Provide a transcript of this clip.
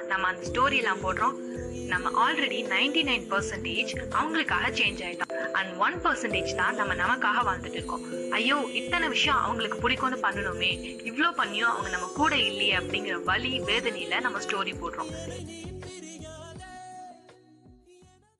நம்ம அந்த ஸ்டோரி எல்லாம் போடுறோம். நம்ம ஆல்ரெடி நைன்டி நைன் பர்சன்டேஜ் அவங்களுக்காக சேஞ்ச் ஆயிட்டோம். அண்ட் ஒன் பர்சன்டேஜ் தான் நம்ம நமக்காக வாழ்ந்துட்டு இருக்கோம். ஐயோ இத்தனை விஷயம் அவங்களுக்கு பிடிக்கும்னு பண்ணணுமே. இவ்வளோ பண்ணியும் அவங்க நம்ம கூட இல்லையே அப்படிங்கிற வலி வேதனையில நம்ம ஸ்டோரி போடுறோம்.